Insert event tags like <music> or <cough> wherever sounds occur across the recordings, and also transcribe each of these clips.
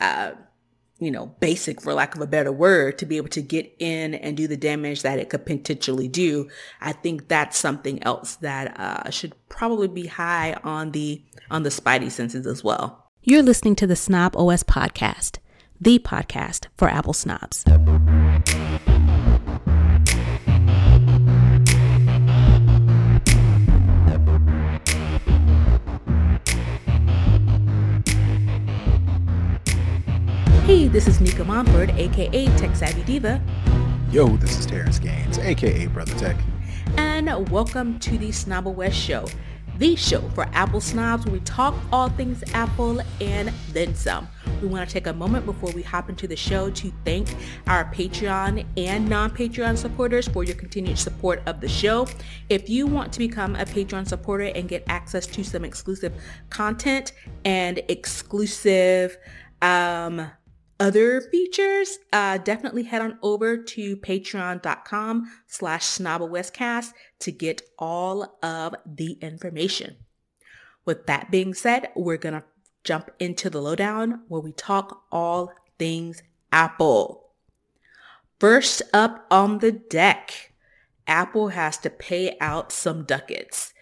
uh, you know, basic for lack of a better word to be able to get in and do the damage that it could potentially do. I think that's something else that uh, should probably be high on the on the spidey senses as well. You're listening to the Snob OS podcast, the podcast for Apple snobs. Hey, this is Nika Montford, aka Tech Savvy Diva. Yo, this is Terrence Gaines, aka Brother Tech. And welcome to the Snob OS Show, the show for Apple snobs where we talk all things Apple and then some. We want to take a moment before we hop into the show to thank our Patreon and non-Patreon supporters for your continued support of the show. If you want to become a Patreon supporter and get access to some exclusive content and exclusive um, other features, uh, definitely head on over to patreon.com slash snobawestcast to get all of the information. With that being said, we're going to jump into the lowdown where we talk all things Apple. First up on the deck, Apple has to pay out some ducats.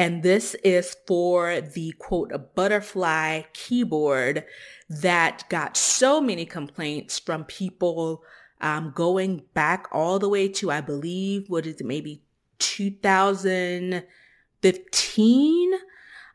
And this is for the quote, a butterfly keyboard that got so many complaints from people um, going back all the way to, I believe, what is it, maybe 2015.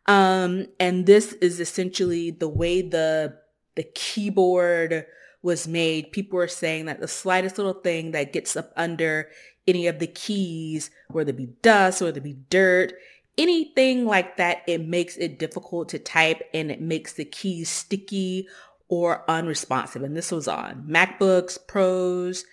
Um, and this is essentially the way the the keyboard was made. People are saying that the slightest little thing that gets up under any of the keys, whether it be dust, whether it be dirt, anything like that, it makes it difficult to type and it makes the keys sticky or unresponsive. And this was on MacBooks, Pros,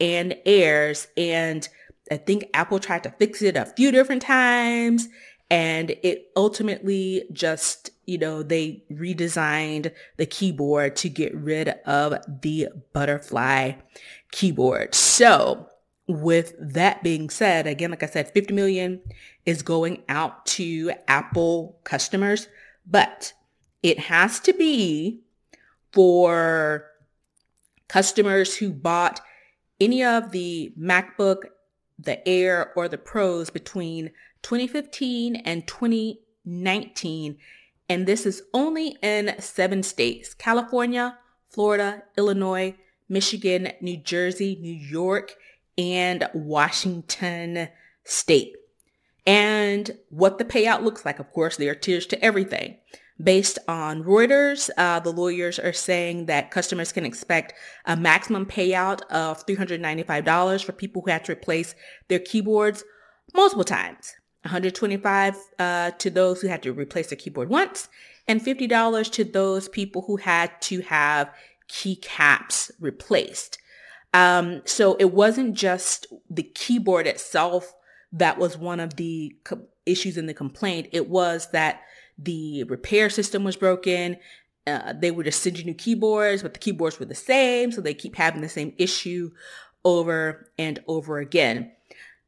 and Airs. And I think Apple tried to fix it a few different times. And it ultimately just, you know, they redesigned the keyboard to get rid of the butterfly keyboard. So with that being said, again, like I said, 50 million is going out to Apple customers, but it has to be for customers who bought any of the MacBook, the Air, or the Pros between 2015 and 2019. And this is only in seven states, California, Florida, Illinois, Michigan, New Jersey, New York, and Washington State. And what the payout looks like, of course, there are tiers to everything. Based on Reuters, uh, the lawyers are saying that customers can expect a maximum payout of $395 for people who had to replace their keyboards multiple times. 125 uh, to those who had to replace their keyboard once, and $50 to those people who had to have keycaps replaced. Um, so it wasn't just the keyboard itself that was one of the co- issues in the complaint. It was that the repair system was broken. Uh, they were just sending new keyboards, but the keyboards were the same. So they keep having the same issue over and over again.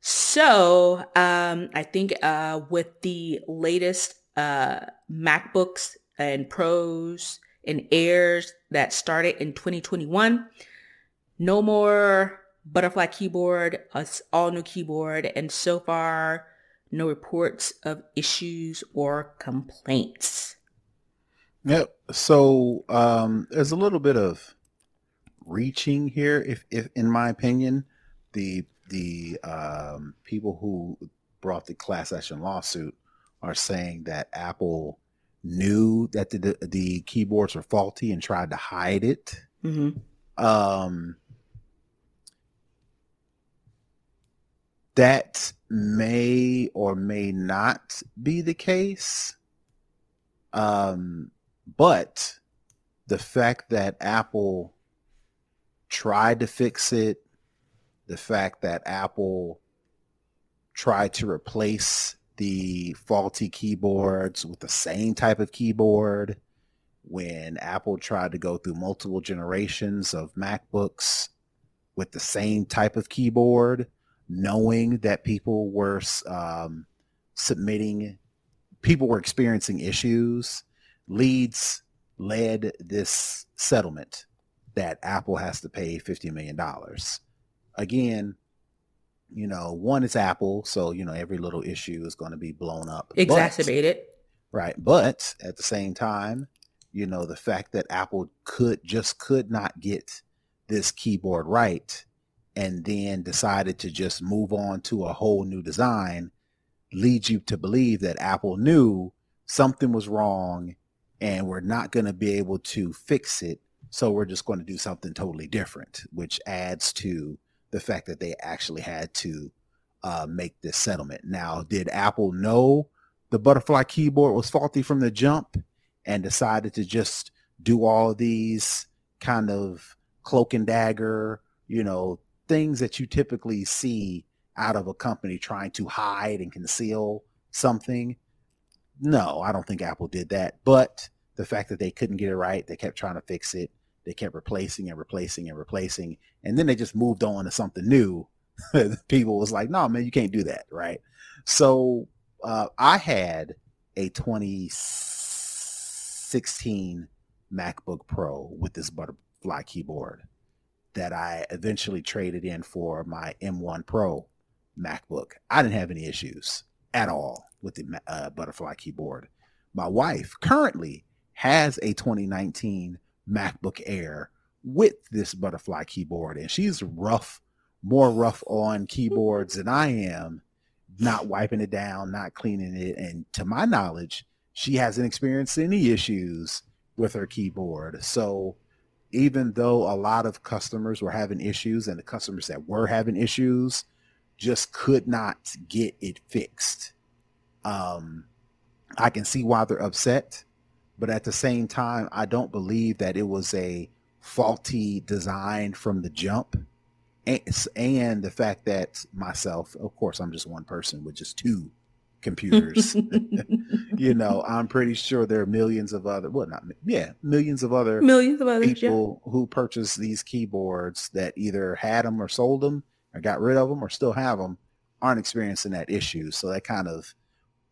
So um, I think uh, with the latest uh, MacBooks and Pros and Airs that started in 2021, no more butterfly keyboard, a all new keyboard, and so far, no reports of issues or complaints. Yep. So um, there's a little bit of reaching here, if, if in my opinion, the the um, people who brought the class action lawsuit are saying that Apple knew that the the keyboards were faulty and tried to hide it. Mm-hmm. Um, that may or may not be the case. Um, but the fact that Apple tried to fix it, the fact that Apple tried to replace the faulty keyboards with the same type of keyboard when Apple tried to go through multiple generations of MacBooks with the same type of keyboard knowing that people were um, submitting, people were experiencing issues, leads led this settlement that Apple has to pay $50 million. Again, you know, one is Apple, so you know every little issue is going to be blown up, exacerbated. But, right, but at the same time, you know, the fact that Apple could just could not get this keyboard right, and then decided to just move on to a whole new design, leads you to believe that Apple knew something was wrong, and we're not going to be able to fix it, so we're just going to do something totally different, which adds to the fact that they actually had to uh, make this settlement. Now, did Apple know the butterfly keyboard was faulty from the jump and decided to just do all these kind of cloak and dagger, you know, things that you typically see out of a company trying to hide and conceal something? No, I don't think Apple did that. But the fact that they couldn't get it right, they kept trying to fix it, they kept replacing and replacing and replacing, and then they just moved on to something new. <laughs> People was like, "No, man, you can't do that." Right? So uh, I had a 2016 MacBook Pro with this butterfly keyboard that I eventually traded in for my M1 Pro MacBook. I didn't have any issues at all with the uh, butterfly keyboard. My wife currently has a 2019 MacBook Air with this butterfly keyboard. And she's rough, more rough on keyboards than I am, not wiping it down, not cleaning it. And to my knowledge, she hasn't experienced any issues with her keyboard. So even though a lot of customers were having issues and the customers that were having issues just could not get it fixed. Um, I can see why they're upset but at the same time, I don't believe that it was a faulty design from the jump. And, and the fact that myself, of course, I'm just one person with just two computers. <laughs> you know, I'm pretty sure there are millions of other, well, not, yeah, millions of other millions of other people yeah. who purchased these keyboards that either had them or sold them or got rid of them or still have them aren't experiencing that issue. So that kind of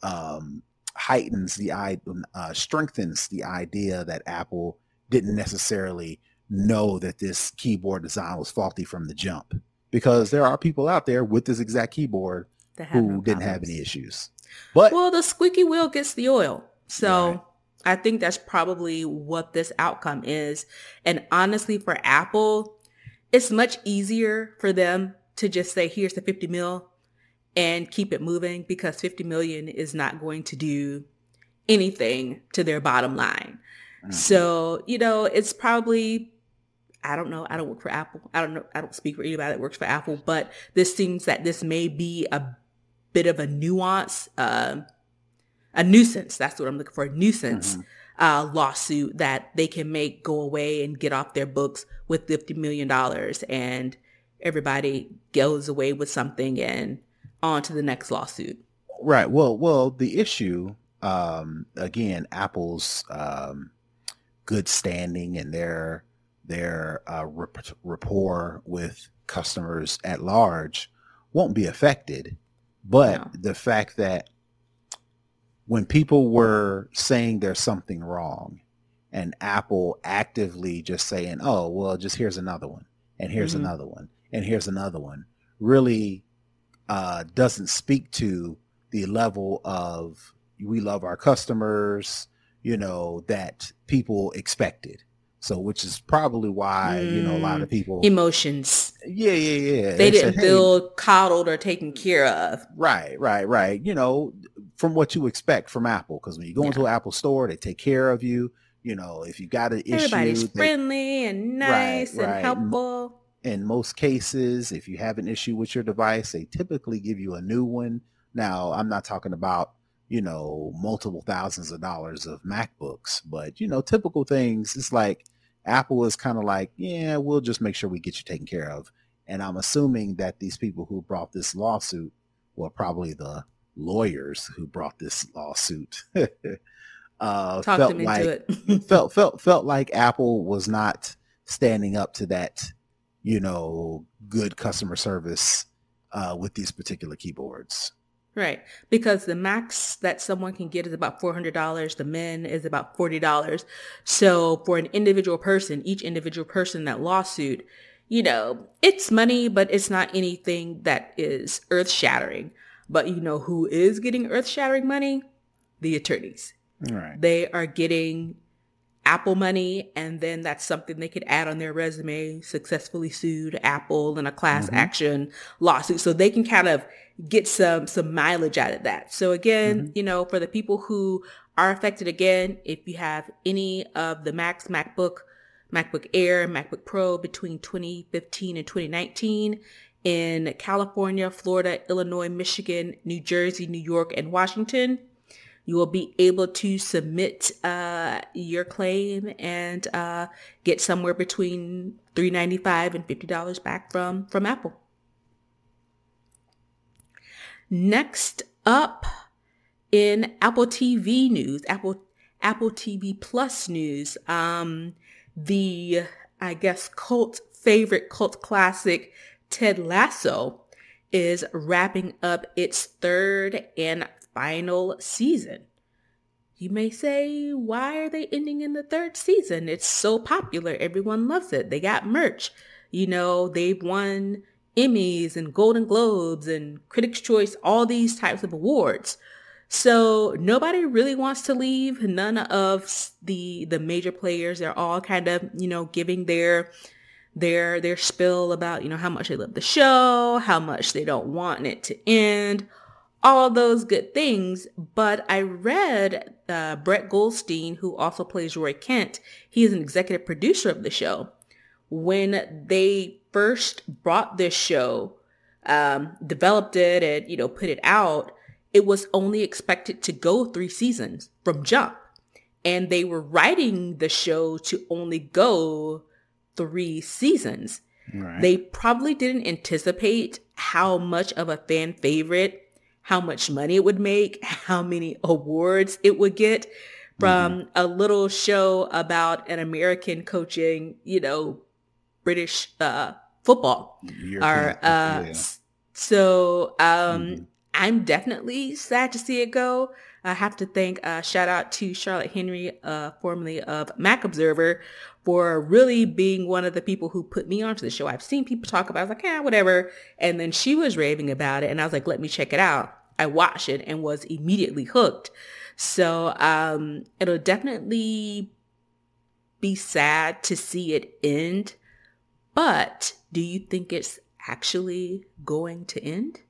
um, heightens the uh, strengthens the idea that Apple didn't necessarily know that this keyboard design was faulty from the jump because there are people out there with this exact keyboard who no didn't have any issues. But well, the squeaky wheel gets the oil. So right. I think that's probably what this outcome is. And honestly, for Apple, it's much easier for them to just say, here's the 50 mil and keep it moving because 50 million is not going to do anything to their bottom line. Mm-hmm. So, you know, it's probably I don't know. I don't work for Apple. I don't know. I don't speak for anybody that works for Apple, but this seems that this may be a bit of a nuance, uh, a nuisance. That's what I'm looking for. A nuisance mm-hmm. uh, lawsuit that they can make go away and get off their books with $50 million and everybody goes away with something and on to the next lawsuit. Right. Well, well, the issue, um, again, Apple's um, good standing and their their uh, rapport with customers at large won't be affected. But no. the fact that when people were saying there's something wrong and Apple actively just saying, oh, well, just here's another one and here's mm-hmm. another one and here's another one really uh, doesn't speak to the level of we love our customers, you know, that people expected. So, which is probably why mm, you know a lot of mm, people emotions. Yeah, yeah, yeah. They, they didn't said, feel hey, coddled or taken care of. Right, right, right. You know, from what you expect from Apple, because when you go yeah. into an Apple store, they take care of you. You know, if you got an Everybody's issue, everybody's friendly and nice right, and right. helpful in most cases, if you have an issue with your device, they typically give you a new one. Now, I'm not talking about, you know, multiple thousands of dollars of MacBooks, but, you know, typical things. It's like Apple is kind of like, yeah, we'll just make sure we get you taken care of. And I'm assuming that these people who brought this lawsuit, well, probably the lawyers who brought this lawsuit, <laughs> uh, felt like <laughs> felt felt felt like Apple was not standing up to that you know, good customer service uh, with these particular keyboards. Right. Because the max that someone can get is about $400. The min is about $40. So for an individual person, each individual person that lawsuit, you know, it's money, but it's not anything that is earth shattering. But you know who is getting earth shattering money? The attorneys. Right. They are getting Apple money, and then that's something they could add on their resume, successfully sued Apple in a class mm-hmm. action lawsuit. So they can kind of get some some mileage out of that. So again, mm-hmm. you know, for the people who are affected again, if you have any of the Macs, MacBook, MacBook Air, MacBook Pro between 2015 and 2019 in California, Florida, Illinois, Michigan, New Jersey, New York, and Washington, you will be able to submit uh, your claim and uh, get somewhere between 395 and $50 back from, from Apple. Next up in Apple TV news, Apple Apple TV Plus news, um, the I guess cult favorite cult classic Ted Lasso is wrapping up its third and final season. You may say, why are they ending in the third season? It's so popular. Everyone loves it. They got merch. You know, they've won Emmys and Golden Globes and Critics' Choice, all these types of awards. So nobody really wants to leave. None of the the major players. They're all kind of you know giving their their their spill about you know how much they love the show, how much they don't want it to end, all those good things. But I read uh, Brett Goldstein, who also plays Roy Kent. He is an executive producer of the show. When they first brought this show, um, developed it and, you know, put it out, it was only expected to go three seasons from jump. And they were writing the show to only go three seasons. Right. They probably didn't anticipate how much of a fan favorite, how much money it would make, how many awards it would get from mm-hmm. a little show about an American coaching, you know, British uh, football. Are uh, yeah. so um, mm-hmm. I'm definitely sad to see it go. I have to thank uh, shout out to Charlotte Henry, uh, formerly of Mac Observer, for really being one of the people who put me onto the show. I've seen people talk about, it. I was like, yeah, whatever, and then she was raving about it, and I was like, let me check it out. I watched it and was immediately hooked. So um, it'll definitely be sad to see it end, but do you think it's actually going to end?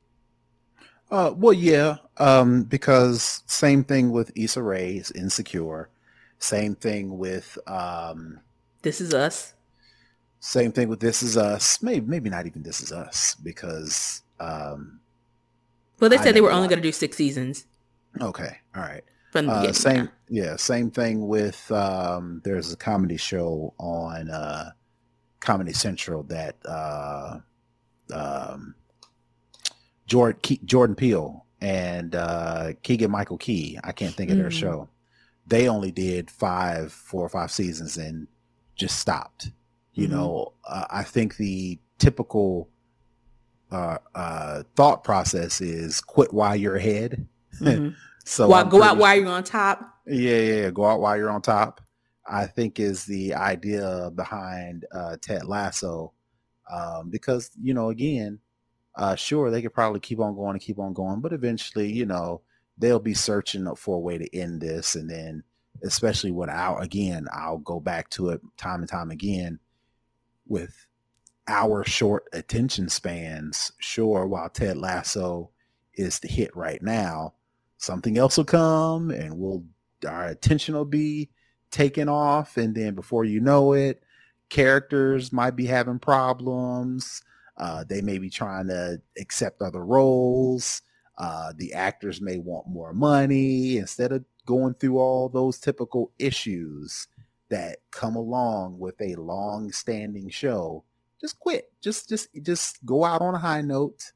Uh, well, yeah, um, because same thing with Issa Rae's Insecure. Same thing with um, This Is Us. Same thing with This Is Us. Maybe maybe not even This Is Us because. Um, well, they said they were only going to do six seasons. Okay, all right. From the uh, same, yeah, same thing with. Um, there's a comedy show on uh, Comedy Central that uh, um, Jordan, Jordan Peele and uh, Keegan Michael Key. I can't think of their mm. show. They only did five, four or five seasons and just stopped. You mm-hmm. know, uh, I think the typical uh, uh, thought process is quit while you're ahead. <laughs> Mm-hmm. so well, go out while you're on top. Yeah, yeah, yeah, go out while you're on top. I think is the idea behind uh, Ted Lasso, um, because you know, again, uh, sure they could probably keep on going and keep on going, but eventually, you know, they'll be searching for a way to end this, and then, especially when I again, I'll go back to it time and time again with our short attention spans. Sure, while Ted Lasso is the hit right now, something else will come, and we'll our attention will be taken off and then before you know it characters might be having problems uh, they may be trying to accept other roles uh, the actors may want more money instead of going through all those typical issues that come along with a long standing show just quit. Just just just go out on a high note.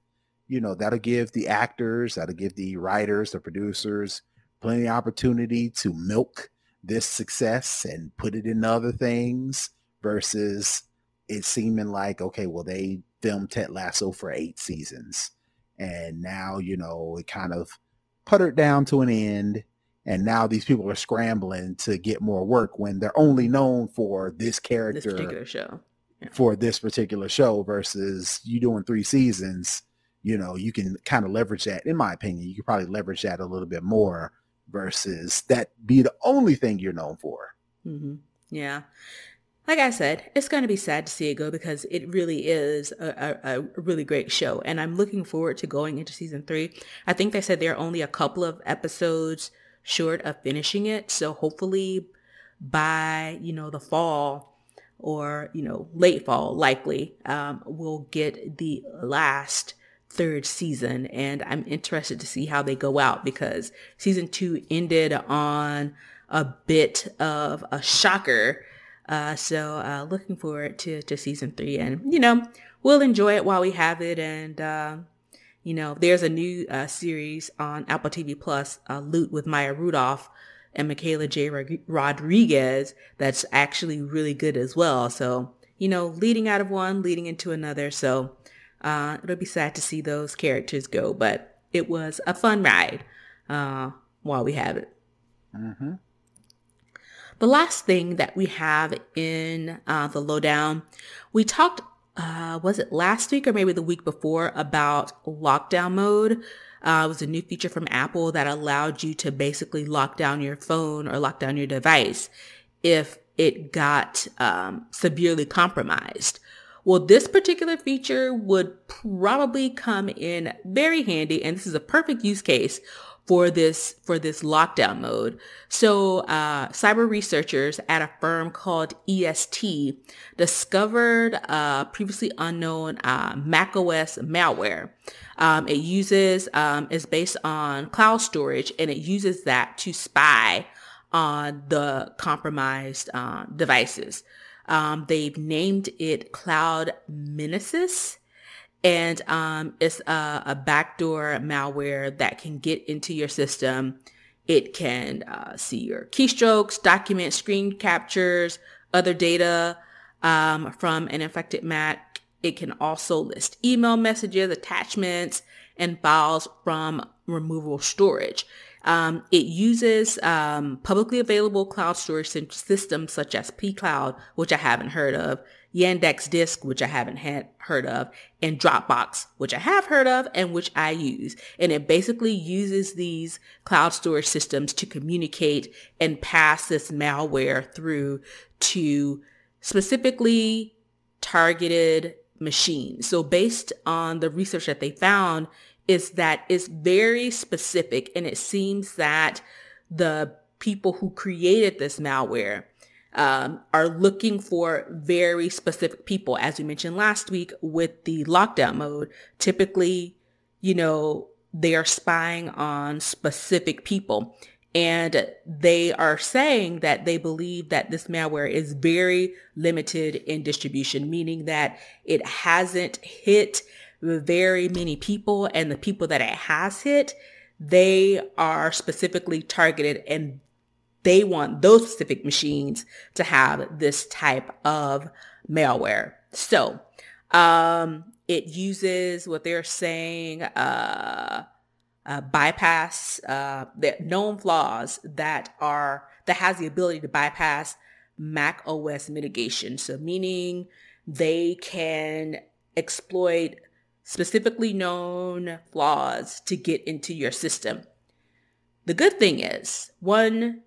You know that'll give the actors that'll give the writers the producers plenty of opportunity to milk this success and put it in other things versus it seeming like okay well they filmed ted lasso for eight seasons and now you know it kind of puttered down to an end and now these people are scrambling to get more work when they're only known for this character This particular show. for this particular show versus you doing three seasons you know you can kind of leverage that in my opinion you could probably leverage that a little bit more versus that be the only thing you're known for hmm Yeah. Like I said, it's going to be sad to see it go because it really is a, a, a really great show. And I'm looking forward to going into season three. I think they said they're only a couple of episodes short of finishing it. So hopefully by, you know, the fall or, you know, late fall, likely, um, we'll get the last third season. And I'm interested to see how they go out because season two ended on a bit of a shocker. Uh, so uh, looking forward to, to season three. And, you know, we'll enjoy it while we have it. And, uh, you know, there's a new uh, series on Apple TV Plus, uh, Loot with Maya Rudolph and Michaela J. Rodriguez that's actually really good as well. So, you know, leading out of one, leading into another. So uh, it'll be sad to see those characters go, but it was a fun ride uh, while we have it. mm-hmm. The last thing that we have in uh, the lowdown, we talked, uh, was it last week or maybe the week before about lockdown mode? Uh, it was a new feature from Apple that allowed you to basically lock down your phone or lock down your device if it got um, severely compromised. Well, this particular feature would probably come in very handy, and this is a perfect use case for this for this lockdown mode. So, uh, cyber researchers at a firm called ESET discovered uh, previously unknown uh, macOS malware. Um, it uses um, is based on cloud storage, and it uses that to spy on the compromised uh, devices. Um, they've named it Cloud Menesis and um, it's a, a, backdoor malware that can get into your system. It can uh, see your keystrokes, document screen captures, other data um, from an infected Mac. It can also list email messages, attachments, and files from removable storage. Um, it uses um, publicly available cloud storage systems such as pCloud, which I haven't heard of, Yandex Disk, which I haven't had heard of, and Dropbox, which I have heard of and which I use. And it basically uses these cloud storage systems to communicate and pass this malware through to specifically targeted machines. So based on the research that they found is that it's very specific and it seems that the people who created this malware um, are looking for very specific people. As we mentioned last week with the lockdown mode, typically, you know, they are spying on specific people. And they are saying that they believe that this malware is very limited in distribution, meaning that it hasn't hit very many people and the people that it has hit, they are specifically targeted and they want those specific machines to have this type of malware. So, um, it uses what they're saying, uh, uh, bypass uh, the known flaws that are that has the ability to bypass Mac OS mitigation. So meaning they can exploit specifically known flaws to get into your system. The good thing is, one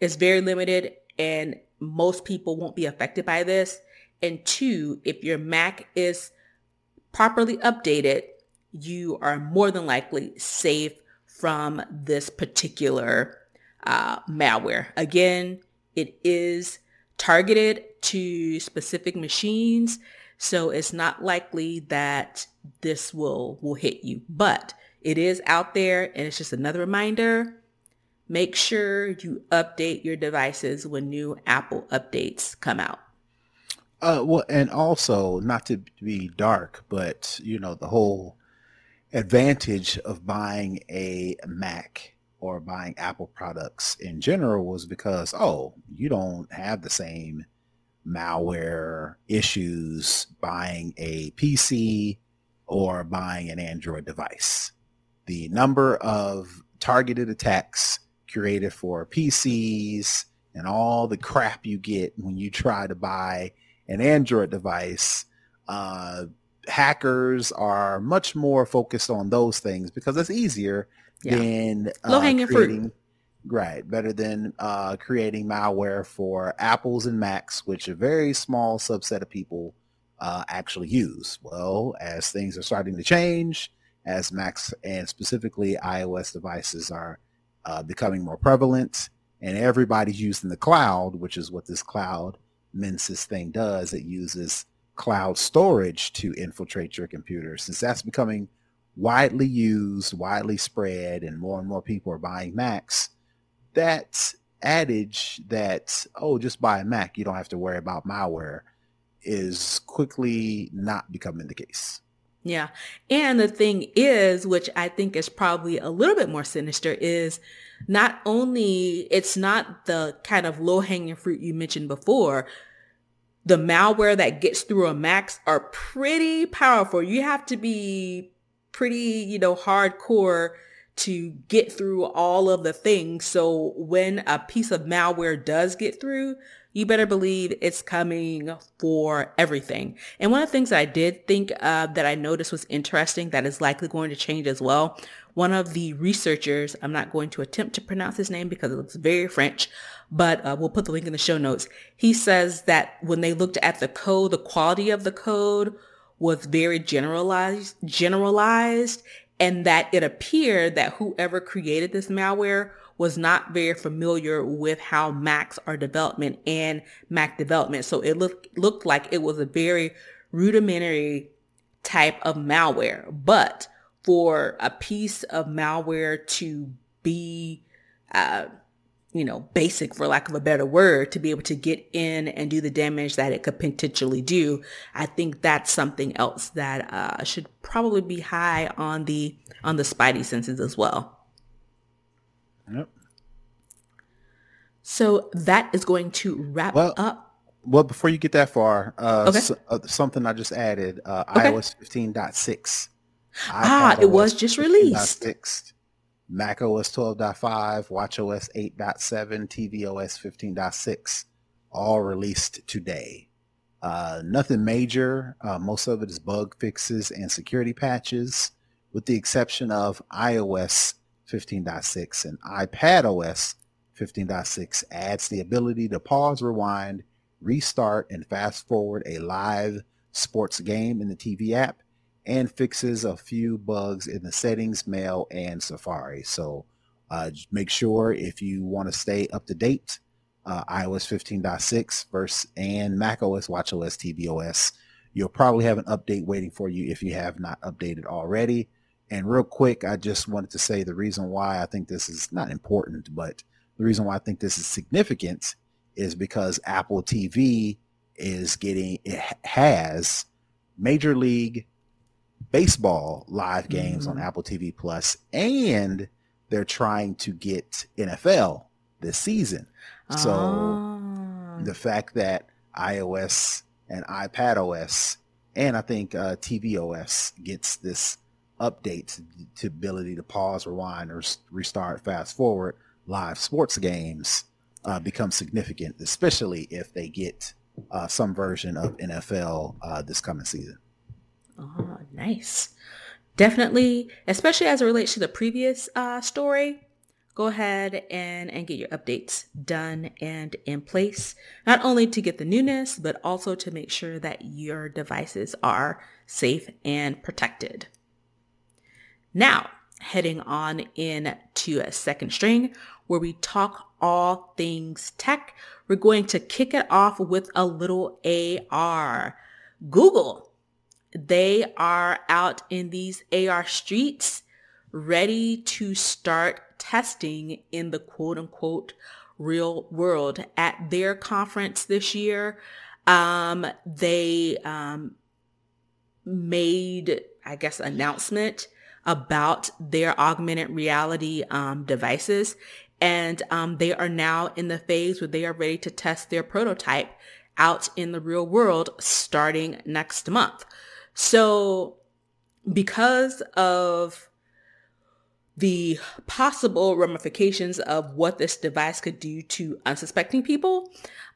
is very limited and most people won't be affected by this. And two, if your Mac is properly updated, you are more than likely safe from this particular uh, malware. Again, it is targeted to specific machines, so it's not likely that this will will hit you. But it is out there, and it's just another reminder. Make sure you update your devices when new Apple updates come out. Uh, well, and also not to be dark, but you know the whole advantage of buying a Mac or buying Apple products in general was because oh, you don't have the same malware issues buying a PC or buying an Android device. The number of targeted attacks created for PCs and all the crap you get when you try to buy an Android device, uh, hackers are much more focused on those things because it's easier yeah. than uh, low hanging fruit. Right, better than uh, creating malware for Apples and Macs, which a very small subset of people uh, actually use. Well, as things are starting to change, as Macs and specifically iOS devices are uh, becoming more prevalent, and everybody's using the cloud, which is what this cloud Mensis thing does. It uses cloud storage to infiltrate your computer. Since that's becoming widely used, widely spread, and more and more people are buying Macs, that adage that, oh, just buy a Mac, you don't have to worry about malware, is quickly not becoming the case. Yeah. And the thing is, which I think is probably a little bit more sinister, is not only it's not the kind of low hanging fruit you mentioned before, the malware that gets through a Macs are pretty powerful. You have to be pretty, you know, hardcore to get through all of the things. So when a piece of malware does get through, you better believe it's coming for everything. And one of the things that I did think that I noticed was interesting that is likely going to change as well. One of the researchers, I'm not going to attempt to pronounce his name because it looks very French, but uh, we'll put the link in the show notes. He says that when they looked at the code, the quality of the code was very generalized, generalized, and that it appeared that whoever created this malware was not very familiar with how Macs are development and Mac development. So it looked, looked like it was a very rudimentary type of malware. But for a piece of malware to be, uh, you know, basic for lack of a better word, to be able to get in and do the damage that it could potentially do, I think that's something else that uh, should probably be high on the on the spidey senses as well. Yep. So that is going to wrap well, up. Well, before you get that far, uh, okay. so, uh, something I just added, uh, okay. iOS 15.6. Ah, it was just released. Mac OS 12.5, Watch OS 8.7, tvOS 15.6, all released today. Uh, nothing major. Uh, most of it is bug fixes and security patches, with the exception of iOS 15.6 and iPad OS 15.6 adds the ability to pause, rewind, restart, and fast forward a live sports game in the TV app and fixes a few bugs in the settings, mail, and Safari. So uh, make sure if you want to stay up to date, uh, iOS 15.6 versus and macOS, watchOS, tvOS, you'll probably have an update waiting for you if you have not updated already. And real quick, I just wanted to say the reason why I think this is not important, but the reason why I think this is significant is because Apple TV is getting, it has Major League Baseball live games mm-hmm. on Apple TV Plus, and they're trying to get NFL this season. So ah. the fact that iOS and iPad OS and I think uh, TV OS gets this update to ability to pause, rewind, or restart, fast forward live sports games uh, become significant, especially if they get uh, some version of NFL uh, this coming season. Oh, nice. Definitely, especially as it relates to the previous uh, story, go ahead and, and get your updates done and in place, not only to get the newness, but also to make sure that your devices are safe and protected. Now, heading on in to a second string, where we talk all things tech. We're going to kick it off with a little AR. Google, they are out in these AR streets ready to start testing in the quote unquote real world. At their conference this year, um, they um, made, I guess, announcement about their augmented reality um, devices and um, they are now in the phase where they are ready to test their prototype out in the real world starting next month. So because of the possible ramifications of what this device could do to unsuspecting people,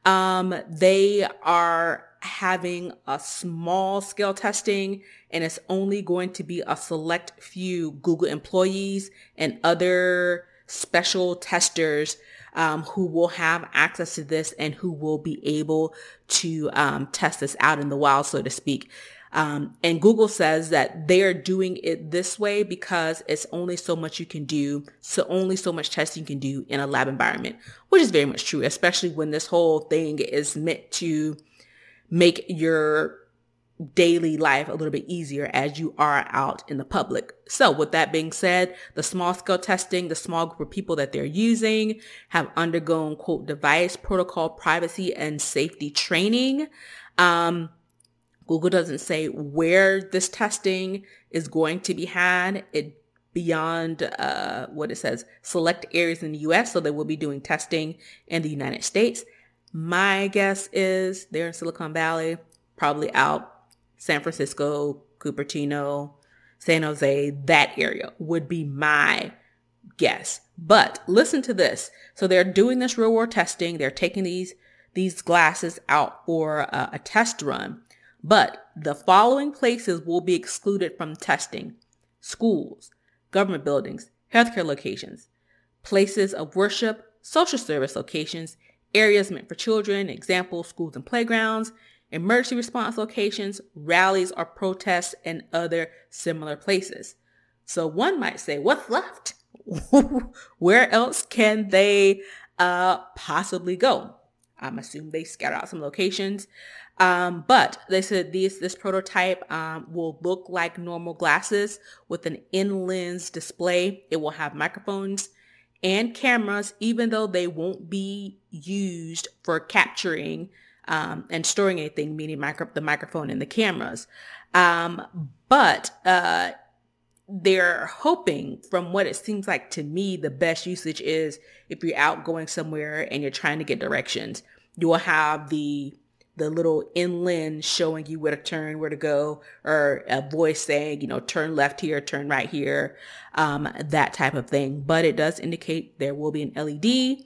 um, they are having a small scale testing and it's only going to be a select few Google employees and other special testers um, who will have access to this and who will be able to um, test this out in the wild, so to speak. Um, and Google says that they are doing it this way because it's only so much you can do, so only so much testing you can do in a lab environment, which is very much true, especially when this whole thing is meant to make your daily life a little bit easier as you are out in the public. So with that being said, the small scale testing, the small group of people that they're using have undergone quote device protocol privacy and safety training. Um, Google doesn't say where this testing is going to be had. It beyond uh, what it says, select areas in the U.S. So they will be doing testing in the United States. My guess is they're in Silicon Valley, probably out San Francisco, Cupertino, San Jose, that area would be my guess. But listen to this. So they're doing this real world testing. They're taking these these glasses out for a, a test run. But the following places will be excluded from testing schools, government buildings, healthcare locations, places of worship, social service locations, areas meant for children, example, schools and playgrounds, emergency response locations, rallies or protests, and other similar places. So one might say, what's left? <laughs> Where else can they uh, possibly go? I'm assuming they scout out some locations. Um, but they said these, this prototype um, will look like normal glasses with an in-lens display. It will have microphones and cameras, even though they won't be used for capturing um, and storing anything, meaning micro- the microphone and the cameras. Um, but uh, they're hoping, from what it seems like to me, the best usage is if you're out going somewhere and you're trying to get directions. You will have the the little in-lens showing you where to turn, where to go, or a voice saying, you know, turn left here, turn right here, um, that type of thing. But it does indicate there will be an LED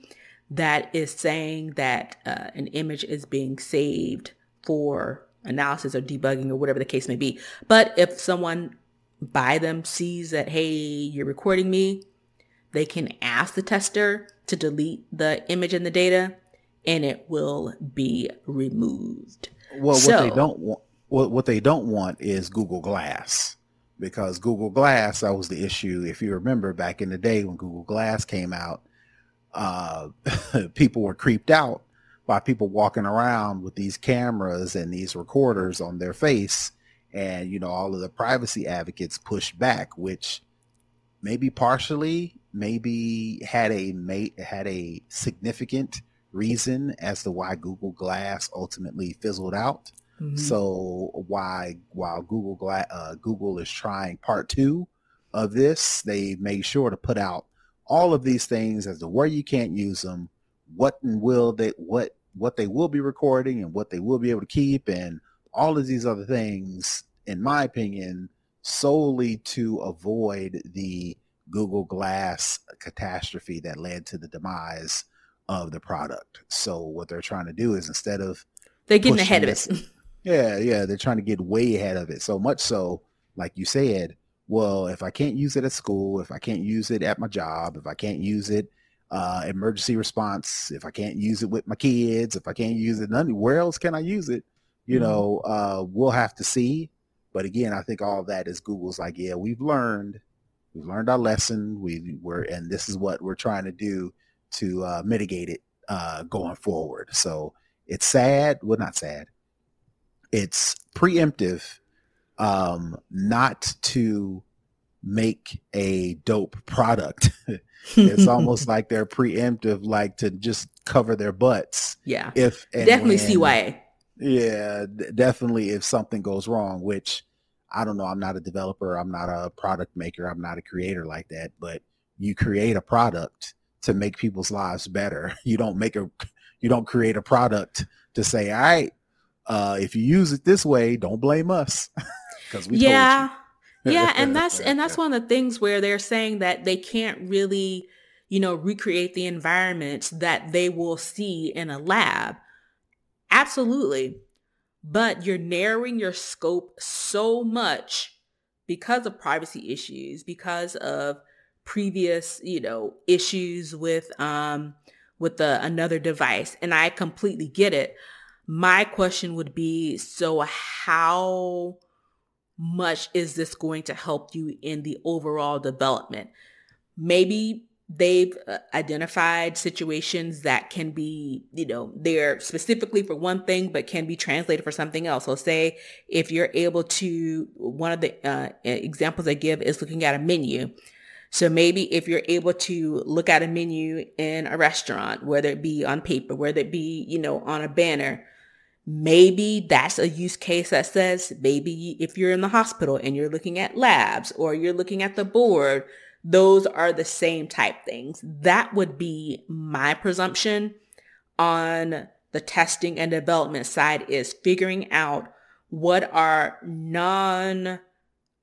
that is saying that uh, an image is being saved for analysis or debugging or whatever the case may be. But if someone by them sees that, hey, you're recording me, they can ask the tester to delete the image and the data and it will be removed. Well, so, what they don't want, what, what they don't want is Google Glass because Google Glass, that was the issue. If you remember back in the day when Google Glass came out, uh, <laughs> people were creeped out by people walking around with these cameras and these recorders on their face. And, you know, all of the privacy advocates pushed back, which maybe partially, maybe had a mate had a significant reason as to why Google Glass ultimately fizzled out. Mm-hmm. So why while Google Gla- uh, Google is trying part two of this, they made sure to put out all of these things as to where you can't use them, what and will they what what they will be recording and what they will be able to keep, and all of these other things, in my opinion, solely to avoid the Google Glass catastrophe that led to the demise of the product. So what they're trying to do is instead of they're getting ahead of it. yeah, yeah, they're trying to get way ahead of it. So much so, like you said, well, if I can't use it at school, if I can't use it at my job, if I can't use it uh, emergency response, if I can't use it with my kids, if I can't use it none, where else can I use it? You mm-hmm. know, uh, we'll have to see. But again, I think all that is Google's like, yeah, we've learned, we've learned our lesson. We were, and this is what we're trying to do to uh, mitigate it uh, going forward. So it's sad. Well, not sad. It's preemptive um, not to make a dope product. <laughs> it's almost <laughs> like they're preemptive, like to just cover their butts. Yeah. If definitely when, CYA. Yeah, definitely. If something goes wrong, which I don't know, I'm not a developer, I'm not a product maker, I'm not a creator like that. But you create a product to make people's lives better. <laughs> You don't make a you don't create a product to say, all right, uh, if you use it this way, don't blame us. <laughs> Because we yeah. <laughs> yeah, and that's and that's one of the things where they're saying that they can't really, you know, recreate the environment that they will see in a lab. Absolutely. But you're narrowing your scope so much because of privacy issues, because of previous, you know, issues with um with the another device. And I completely get it. My question would be so how much is this going to help you in the overall development? Maybe they've uh, identified situations that can be, you know, they're specifically for one thing, but can be translated for something else. So say if you're able to, one of the uh, examples I give is looking at a menu. So maybe if you're able to look at a menu in a restaurant, whether it be on paper, whether it be, you know, on a banner, maybe that's a use case that says maybe if you're in the hospital and you're looking at labs or you're looking at the board, those are the same type things. That would be my presumption on the testing and development side is figuring out what are non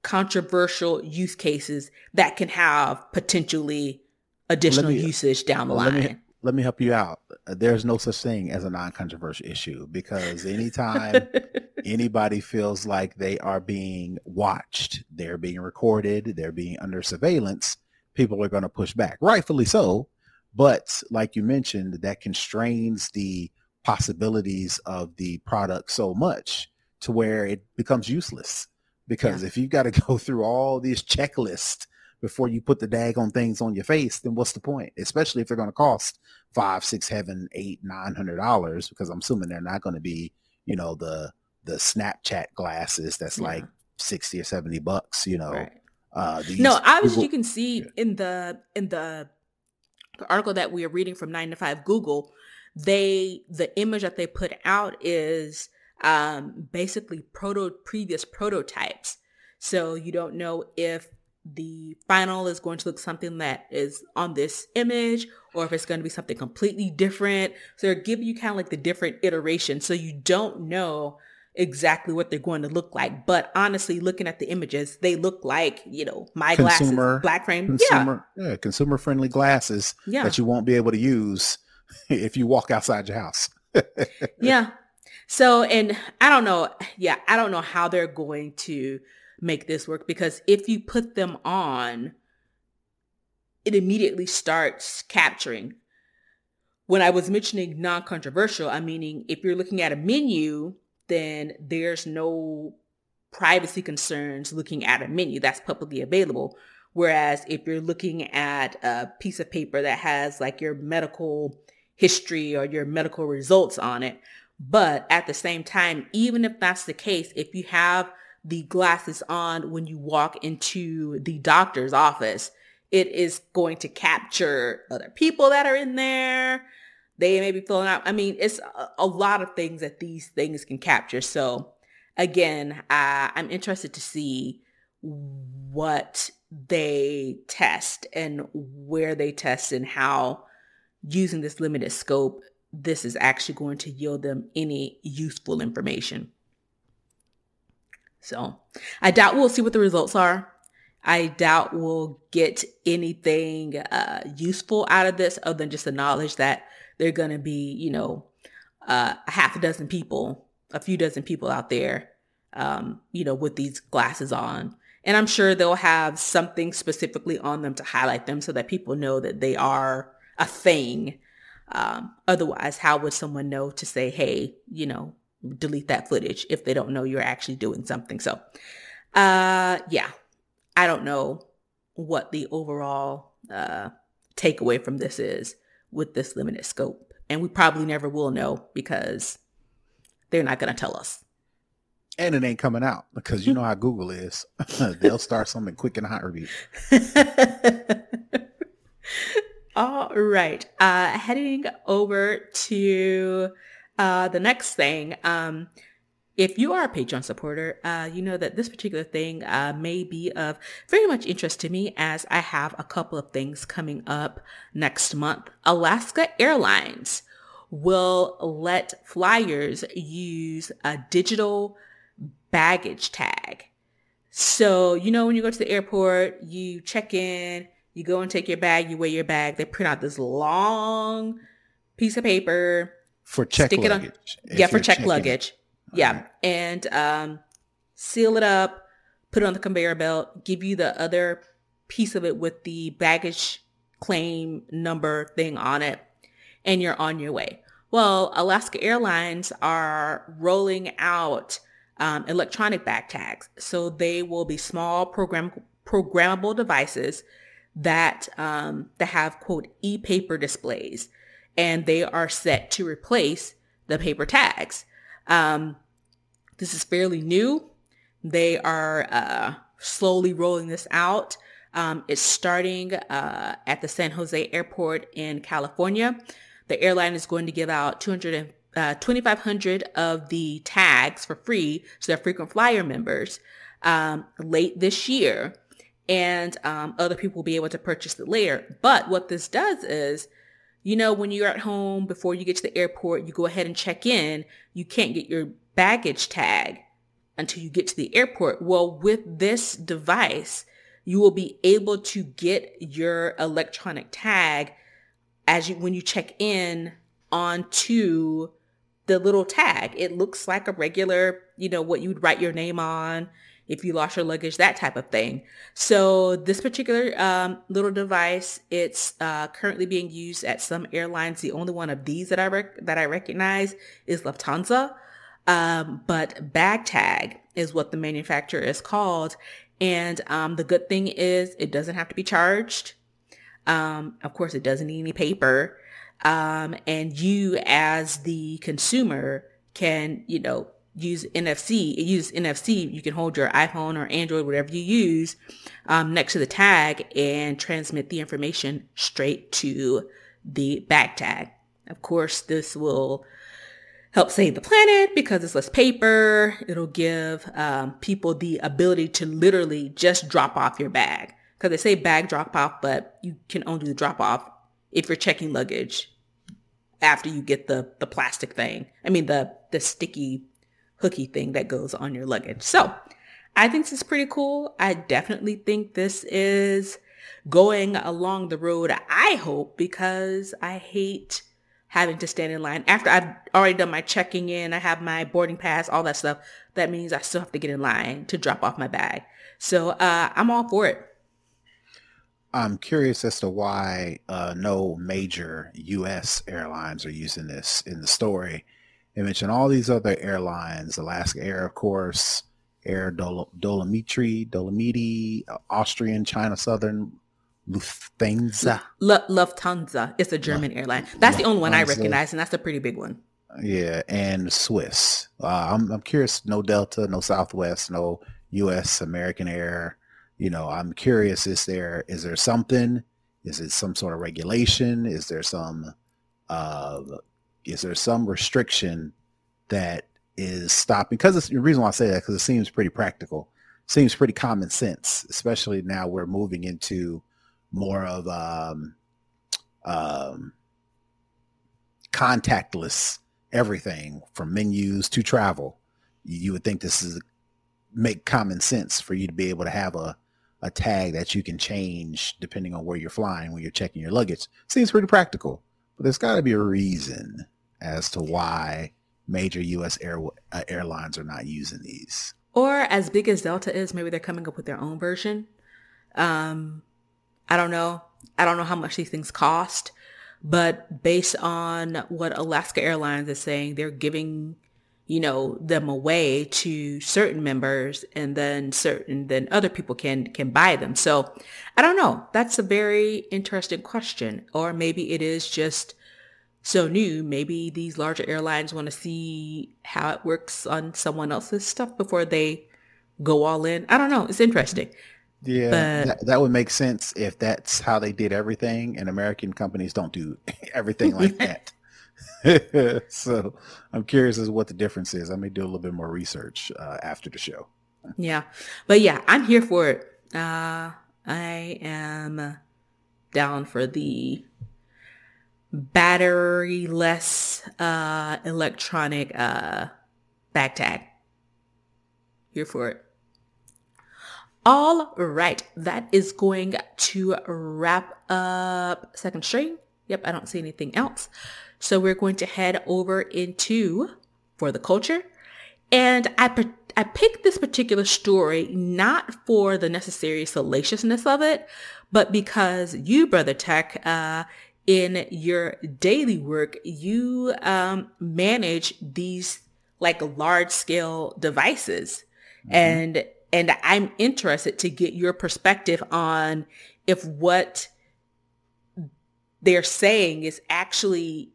controversial use cases that can have potentially additional me, usage down the line. Me, let me help you out. There's no such thing as a non-controversial issue because anytime <laughs> anybody feels like they are being watched, they're being recorded, they're being under surveillance, people are going to push back, rightfully so. But like you mentioned, that constrains the possibilities of the product so much to where it becomes useless. Because yeah. if you've got to <laughs> go through all these checklists before you put the dag on things on your face, then what's the point? Especially if they're going to cost five, six, seven, eight, nine hundred dollars, because I'm assuming they're not going to be, you know, the the Snapchat glasses that's yeah. like sixty or seventy bucks, you know. Right. Uh, no, obviously Google- you can see yeah. in the in the the article that we are reading from nine to five Google, they the image that they put out is um, basically proto previous prototypes. So you don't know if the final is going to look something that is on this image or if it's going to be something completely different. So they're giving you kind of like the different iterations. So you don't know exactly what they're going to look like. But honestly, looking at the images, they look like, you know, my consumer, glasses, black frame. Consumer, yeah. yeah consumer friendly glasses yeah. that you won't be able to use <laughs> if you walk outside your house. <laughs> yeah. So, and I don't know. Yeah. I don't know how they're going to make this work because if you put them on, it immediately starts capturing. When I was mentioning non-controversial, I'm meaning if you're looking at a menu, then there's no privacy concerns looking at a menu that's publicly available. Whereas if you're looking at a piece of paper that has like your medical history or your medical results on it, but at the same time, even if that's the case, if you have the glasses on when you walk into the doctor's office. It is going to capture other people that are in there. They may be filling out. I mean, it's a, lot of things that these things can capture. So again, uh, I'm interested to see what they test and where they test and how using this limited scope, this is actually going to yield them any useful information. So I doubt we'll see what the results are. I doubt we'll get anything uh, useful out of this other than just the knowledge that they're going to be, you know, uh, a half a dozen people, a few dozen people out there, um, you know, with these glasses on. And I'm sure they'll have something specifically on them to highlight them so that people know that they are a thing. Um, otherwise, how would someone know to say, hey, you know, delete that footage if they don't know you're actually doing something. So, uh, yeah, I don't know what the overall uh, takeaway from this is with this limited scope. And we probably never will know because they're not going to tell us. And it ain't coming out because you know how Google is. <laughs> They'll start something quick and hot review. <laughs> All right. Uh, heading over to uh, the next thing, um, if you are a Patreon supporter, uh, you know that this particular thing uh, may be of very much interest to me as I have a couple of things coming up next month. Alaska Airlines will let flyers use a digital baggage tag. So, you know, when you go to the airport, you check in, you go and take your bag, you weigh your bag. They print out this long piece of paper for check stick luggage. It on, yeah, for check luggage. Yeah, right. and um, seal it up, put it on the conveyor belt, give you the other piece of it with the baggage claim number thing on it, and you're on your way. Well, Alaska Airlines are rolling out um, electronic bag tags. So they will be small program programmable devices that um, that have quote e-paper displays, and they are set to replace the paper tags. Um, this is fairly new. They are uh, slowly rolling this out. Um, it's starting uh, at the San Jose Airport in California. The airline is going to give out 200 uh, 2,500 of the tags for free to their frequent flyer members um, late this year. And um, other people will be able to purchase it later. But what this does is, you know, when you're at home before you get to the airport, you go ahead and check in. You can't get your baggage tag until you get to the airport. Well, with this device, you will be able to get your electronic tag as you when you check in onto the little tag. It looks like a regular, you know, what you would write your name on if you lost your luggage, that type of thing. So this particular um, little device, it's uh, currently being used at some airlines. The only one of these that I rec- that I recognize is Lufthansa. Um, but bag tag is what the manufacturer is called. And um, the good thing is it doesn't have to be charged. Um, of course, it doesn't need any paper. Um, and you as the consumer can, you know, use NFC. It uses NFC. You can hold your iPhone or Android, whatever you use, um, next to the tag and transmit the information straight to the bag tag. Of course, this will help save the planet because it's less paper. It'll give um, people the ability to literally just drop off your bag because they say bag drop off, but you can only do the drop off if you're checking luggage after you get the the plastic thing. I mean the the sticky hooky thing that goes on your luggage. So I think this is pretty cool. I definitely think this is going along the road I hope because I hate having to stand in line after I've already done my checking in, I have my boarding pass, all that stuff. That means I still have to get in line to drop off my bag. So uh, I'm all for it. I'm curious as to why uh, no major U.S. airlines are using this in the story. They mentioned all these other airlines, Alaska Air, of course, Air Dol- Dolomitri, Dolomiti, Austrian, China Southern, Lufthansa. L- Lufthansa. It's a German airline. That's the only one I recognize, and that's a pretty big one. Yeah, and Swiss. Uh, I'm, I'm curious. No Delta, no Southwest, no U.S. American Air you know, I'm curious, is there, is there something, is it some sort of regulation? Is there some, uh, is there some restriction that is stopping? Because the reason why I say that, because it seems pretty practical, seems pretty common sense, especially now we're moving into more of, um, um, contactless everything from menus to travel. You would think this is make common sense for you to be able to have a a tag that you can change depending on where you're flying when you're checking your luggage. Seems pretty practical, but there's got to be a reason as to why major U.S. Air, uh, airlines are not using these. Or as big as Delta is, maybe they're coming up with their own version. Um, I don't know. I don't know how much these things cost, but based on what Alaska Airlines is saying, they're giving you know, them away to certain members and then certain, then other people can, can buy them. So I don't know. That's a very interesting question. Or maybe it is just so new. Maybe these larger airlines want to see how it works on someone else's stuff before they go all in. I don't know. It's interesting. Yeah, but, that, that, would make sense if that's how they did everything, and American companies don't do <laughs> everything like <laughs> that. <laughs> so I'm curious as to what the difference is. I may do a little bit more research uh, after the show. Yeah, but yeah, I'm here for it. Uh, I am down for the battery-less uh, electronic uh, tag. Here for it. All right, that is going to wrap up second string. Yep, I don't see anything else. So we're going to head over into for the culture. And I, I picked this particular story not for the necessary salaciousness of it, but because you, Brother Tech, uh, in your daily work, you um, manage these like large scale devices. Mm-hmm. And and I'm interested to get your perspective on if what they're saying is actually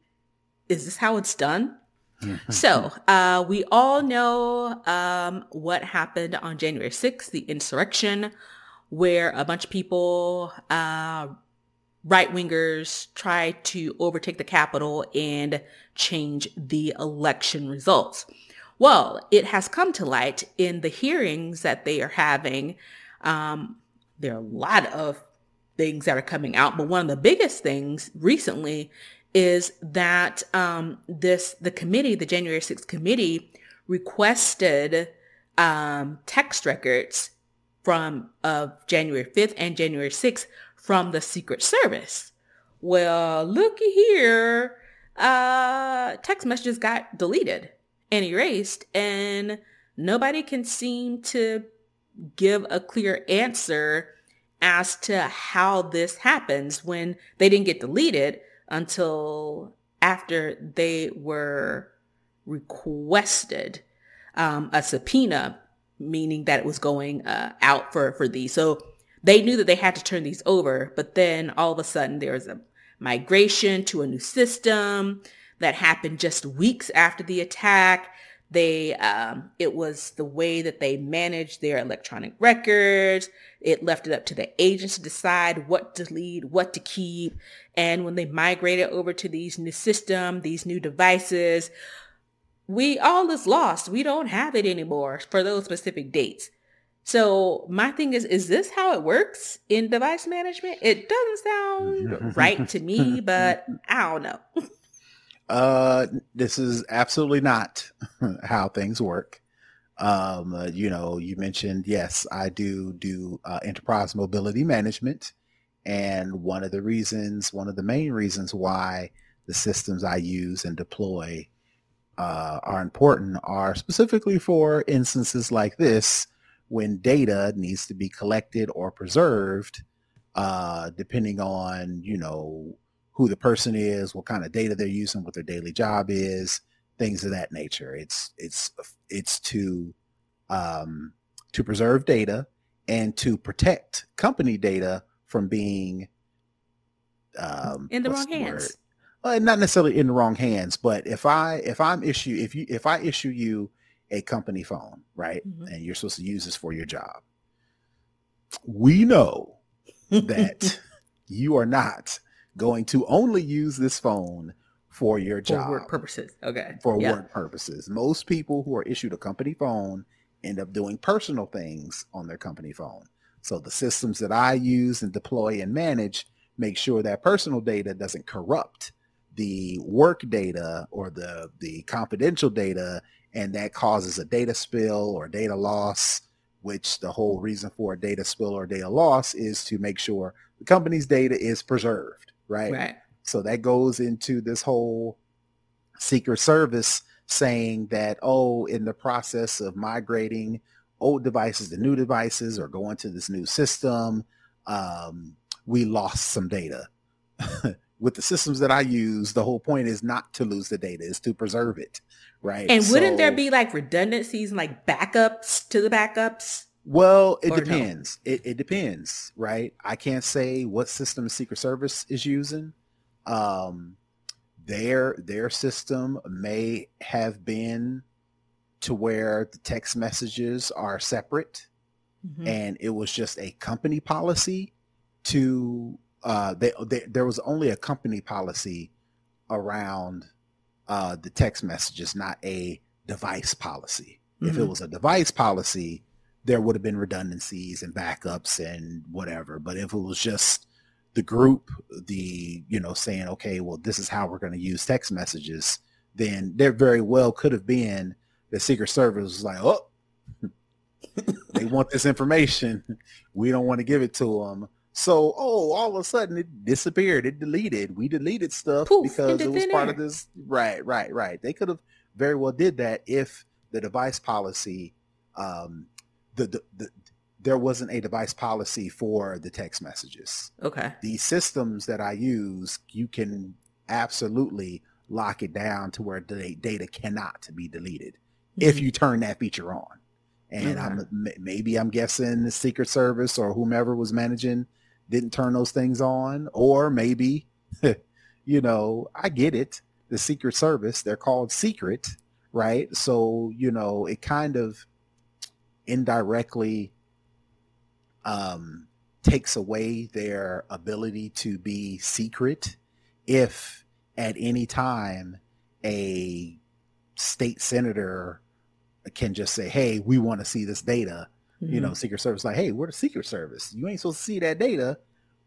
is this how it's done? <laughs> so uh, we all know um, what happened on January 6th, the insurrection, where a bunch of people, uh, right wingers, try to overtake the Capitol and change the election results. Well, it has come to light in the hearings that they are having. Um, there are a lot of things that are coming out, but one of the biggest things recently is that um, this the committee, the January 6th committee, requested um, text records from of January 5th and January 6th from the Secret Service. Well, looky here, uh, text messages got deleted and erased, and nobody can seem to give a clear answer as to how this happens when they didn't get deleted until after they were requested um, a subpoena, meaning that it was going uh, out for, for these. So they knew that they had to turn these over, but then all of a sudden there was a migration to a new system that happened just weeks after the attack. They, um, it was the way that they managed their electronic records. It left it up to the agents to decide what to delete, what to keep. And when they migrated over to these new system, these new devices, we all is lost. We don't have it anymore for those specific dates. So my thing is, is this how it works in device management? It doesn't sound right to me, <laughs> but I don't know. Uh, this is absolutely not <laughs> how things work. Um, uh, you know, you mentioned, yes, I do do uh, enterprise mobility management. And one of the reasons, one of the main reasons why the systems I use and deploy uh, are important are specifically for instances like this when data needs to be collected or preserved, uh, depending on, you know, who the person is, what kind of data they're using, what their daily job is, things of that nature. It's it's it's to um, to preserve data and to protect company data from being um, in the wrong the hands. Well, not necessarily in the wrong hands, but if I if I'm issue if you if I issue you a company phone, right, mm-hmm. and you're supposed to use this for your job, we know that <laughs> you are not going to only use this phone for your job. For work purposes. Okay. For yeah. work purposes. Most people who are issued a company phone end up doing personal things on their company phone. So the systems that I use and deploy and manage make sure that personal data doesn't corrupt the work data or the the confidential data and that causes a data spill or data loss which the whole reason for a data spill or data loss is to make sure the company's data is preserved right? Right. So that goes into this whole Secret Service saying that, oh, in the process of migrating old devices to new devices or going to this new system, um, we lost some data. <laughs> With the systems that I use, the whole point is not to lose the data, is to preserve it, right? And wouldn't so, there be like redundancies and like backups to the backups? Well, it depends. No? It, it depends, right? I can't say what system Secret Service is using. Um, their their system may have been to where the text messages are separate, mm-hmm. and it was just a company policy to. Uh, they, they, there was only a company policy around uh, the text messages, not a device policy. Mm-hmm. If it mm-hmm. was a device policy, there would have been redundancies and backups and whatever. But if it was just the group, the, you know, saying, okay, well, this is how we're going to use text messages, then there very well could have been the Secret Service was like, oh, <laughs> they want this information. We don't want to give it to them. So, oh, all of a sudden it disappeared. It deleted. We deleted stuff Poof, because it was part air. of this. Right, right, right. They could have very well did that if the device policy, um, the, the, the there wasn't a device policy for the text messages. Okay. The systems that I use, you can absolutely lock it down to where the data cannot be deleted if Mhm. you turn that feature on. And I'm maybe I'm guessing the Secret Service or whomever was managing didn't turn those things on, or maybe, <laughs> you know, I get it. The Secret Service, they're called secret, right? So you know, it kind of indirectly um, takes away their ability to be secret if at any time a state senator can just say, "Hey, we want to see this data." You know, Mhm. Secret Service like, "Hey, we're the Secret Service. You ain't supposed to see that data."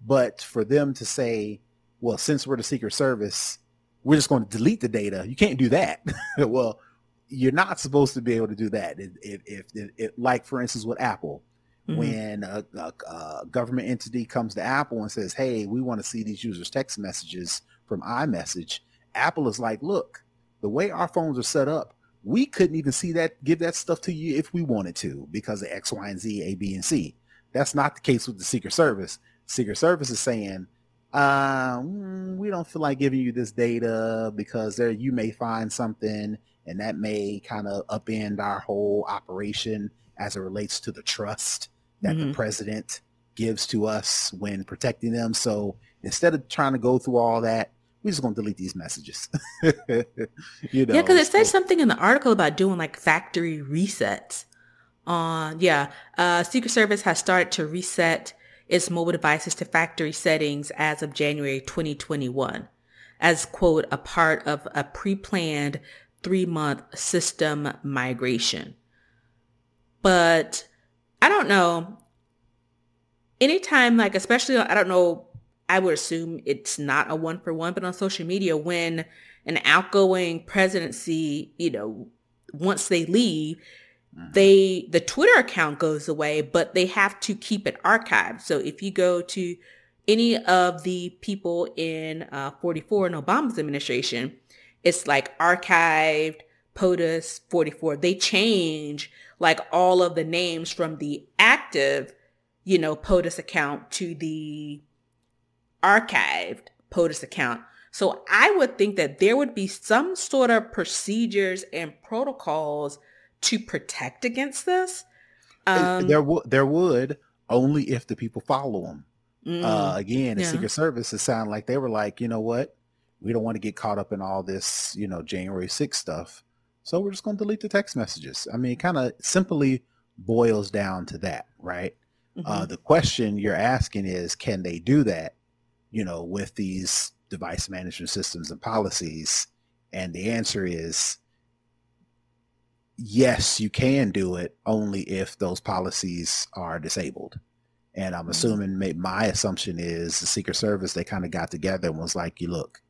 But for them to say, "Well, since we're the Secret Service, we're just going to delete the data," you can't do that. <laughs> well, you're not supposed to be able to do that. If, if, if, if like for instance with Apple, Mhm. when a, a, a government entity comes to Apple and says, "Hey, we want to see these users' text messages from iMessage," Apple is like, "Look, the way our phones are set up, we couldn't even see that, give that stuff to you if we wanted to because of X, Y, and Z, A, B, and C. That's not the case with the Secret Service. Secret Service is saying, uh, mm, we don't feel like giving you this data because there you may find something and that may kind of upend our whole operation as it relates to the trust that the Mhm. president gives to us when protecting them. So instead of trying to go through all that, we're just gonna delete these messages. <laughs> you know, yeah, because it said so- something in the article about doing like factory resets. On yeah, uh, Secret Service has started to reset its mobile devices to factory settings as of January 2021, as quote a part of a pre-planned three-month system migration. But I don't know. Anytime, like especially, I don't know. I would assume it's not a one for one, but on social media, when an outgoing presidency, you know, once they leave, Mhm. they the Twitter account goes away, but they have to keep it archived. So if you go to any of the people in uh, 44 in Obama's administration, it's like archived POTUS 44. They change like all of the names from the active, you know, POTUS account to the archived POTUS account. So I would think that there would be some sort of procedures and protocols to protect against this. Um, there would there would only if the people follow them. mm, Uh, again, the yeah. Secret Service, it sounded like they were like, you know what, we don't want to get caught up in all this, you know, January 6th stuff. So we're just going to delete the text messages. I mean, it kind of simply boils down to that, right? Uh, mhm. the question you're asking is, can they do that, you know, with these device management systems and policies? And the answer is, yes, you can do it only if those policies are disabled. And I'm Mhm. assuming may, my assumption is the Secret Service, they kind of got together and was like, you look,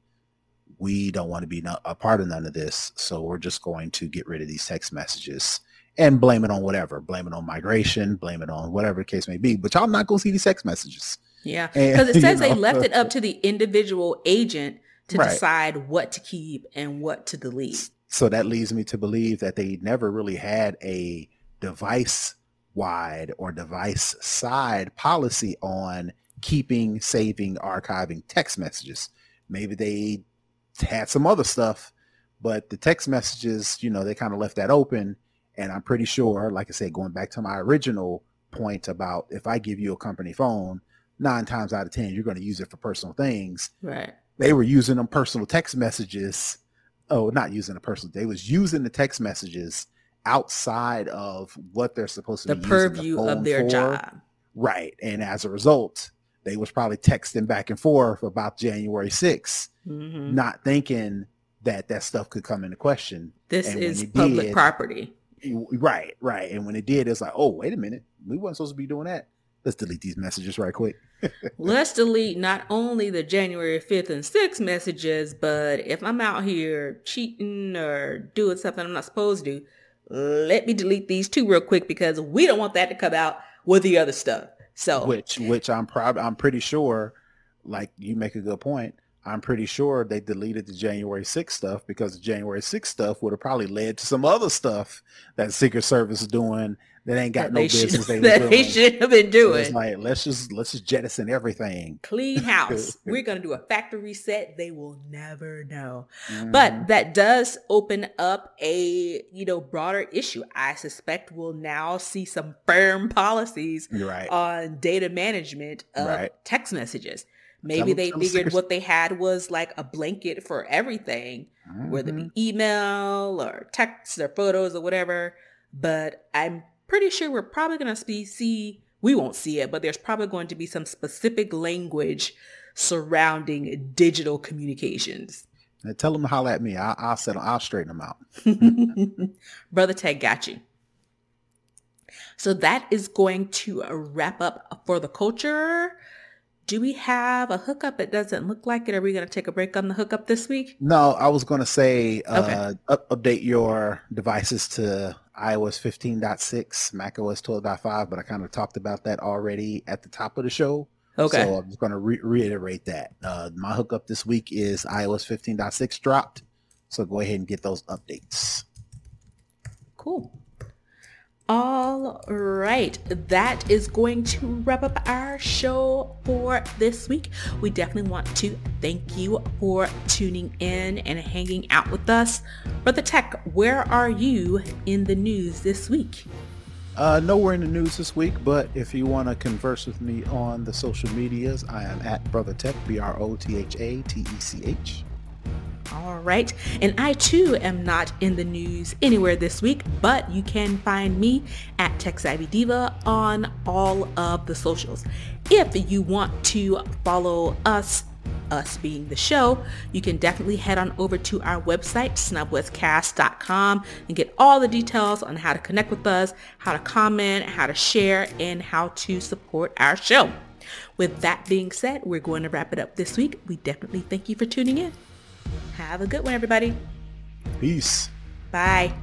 we don't want to be a part of none of this. So we're just going to get rid of these text messages and blame it on whatever, blame it on migration, blame it on whatever the case may be. But y'all not going to see these text messages. Yeah, because it <laughs> you says they left it up to the individual agent to Right. decide what to keep and what to delete. So that leads me to believe that they never really had a device wide or device side policy on keeping, saving, archiving text messages. Maybe they had some other stuff, but the text messages, you know, they kind of left that open. And I'm pretty sure, like I said, going back to my original point about if I give you a company phone, nine times out of 10, you're going to use it for personal things Right. they were using them personal text messages. Oh, not using the personal. They was using the text messages outside of what they're supposed to The be using purview phone of their for. job. Right. And as a result, they was probably texting back and forth about January 6th, hmm not thinking that that stuff could come into question. This and is public did- property. Right, right. And when it did, it's like, oh, wait a minute. We weren't supposed to be doing that. Let's delete these messages right quick. <laughs> Let's delete not only the January 5th and 6th messages, but if I'm out here cheating or doing something I'm not supposed to, let me delete these two real quick because we don't want that to come out with the other stuff. So which which I'm proud I'm pretty sure like you make a good point. I'm pretty sure they deleted the January 6th stuff because the January 6th stuff would have probably led to some other stuff that Secret Service is doing that ain't got that no business <laughs> they, that they should have been doing. So like let's just let's just jettison everything. Clean house. <laughs> We're gonna do a factory reset. They will never know. Mm-hmm. But that does open up a you know broader issue. I suspect we'll now see some firm policies right. on data management of right. text messages. Maybe they figured what they had was like a blanket for everything, mm-hmm. whether it be mm-hmm. email or text or photos or whatever. But I'm pretty sure we're probably going to see, we won't see it, but there's probably going to be some specific language surrounding digital communications. Now tell them to holler at me. I'll, I'll settle. I'll straighten them out. <laughs> Brother Tech got you. So that is going to wrap up for the culture do we have a hookup? It doesn't look like it. Are we going to take a break on the hookup this week? No, I was going to say uh, up, update your devices to iOS 15.6, macOS 12.5, but I kind of talked about that already at the top of the show. Okay. So I'm just going to re- reiterate that. Uh, my hookup this week is iOS 15.6 dropped. So go ahead and get those updates. Cool. All right, that is going to wrap up our show for this week. We definitely want to thank you for tuning in and hanging out with us. Brother Tech, where are you in the news this week? Uh, nowhere in the news this week, but if you want to converse with me on the social medias, I am at Brother Tech, B R O T H A T E C H. All right. And I too am not in the news anywhere this week, but you can find me at Tech Diva on all of the socials. If you want to follow us, us being the show, you can definitely head on over to our website, snubwithcast.com, and get all the details on how to connect with us, how to comment, how to share, and how to support our show. With that being said, we're going to wrap it up this week. We definitely thank you for tuning in. Have a good one, everybody. Peace. Bye.